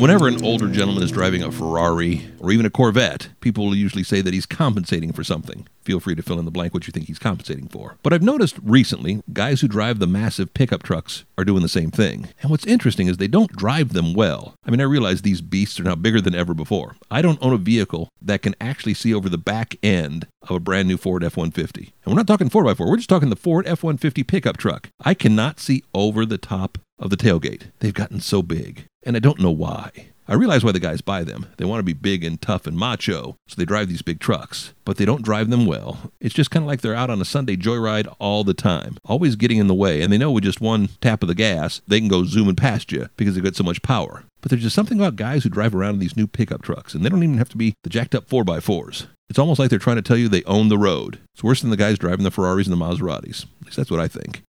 Whenever an older gentleman is driving a Ferrari or even a Corvette, people will usually say that he's compensating for something. Feel free to fill in the blank what you think he's compensating for. But I've noticed recently, guys who drive the massive pickup trucks are doing the same thing. And what's interesting is they don't drive them well. I mean, I realize these beasts are now bigger than ever before. I don't own a vehicle that can actually see over the back end of a brand new Ford F 150. And we're not talking 4x4, we're just talking the Ford F 150 pickup truck. I cannot see over the top of the tailgate. They've gotten so big, and I don't know why. I realize why the guys buy them. They want to be big and tough and macho, so they drive these big trucks. But they don't drive them well. It's just kind of like they're out on a Sunday joyride all the time, always getting in the way. And they know with just one tap of the gas, they can go zooming past you because they've got so much power. But there's just something about guys who drive around in these new pickup trucks, and they don't even have to be the jacked up 4x4s. It's almost like they're trying to tell you they own the road. It's worse than the guys driving the Ferraris and the Maseratis. At least that's what I think.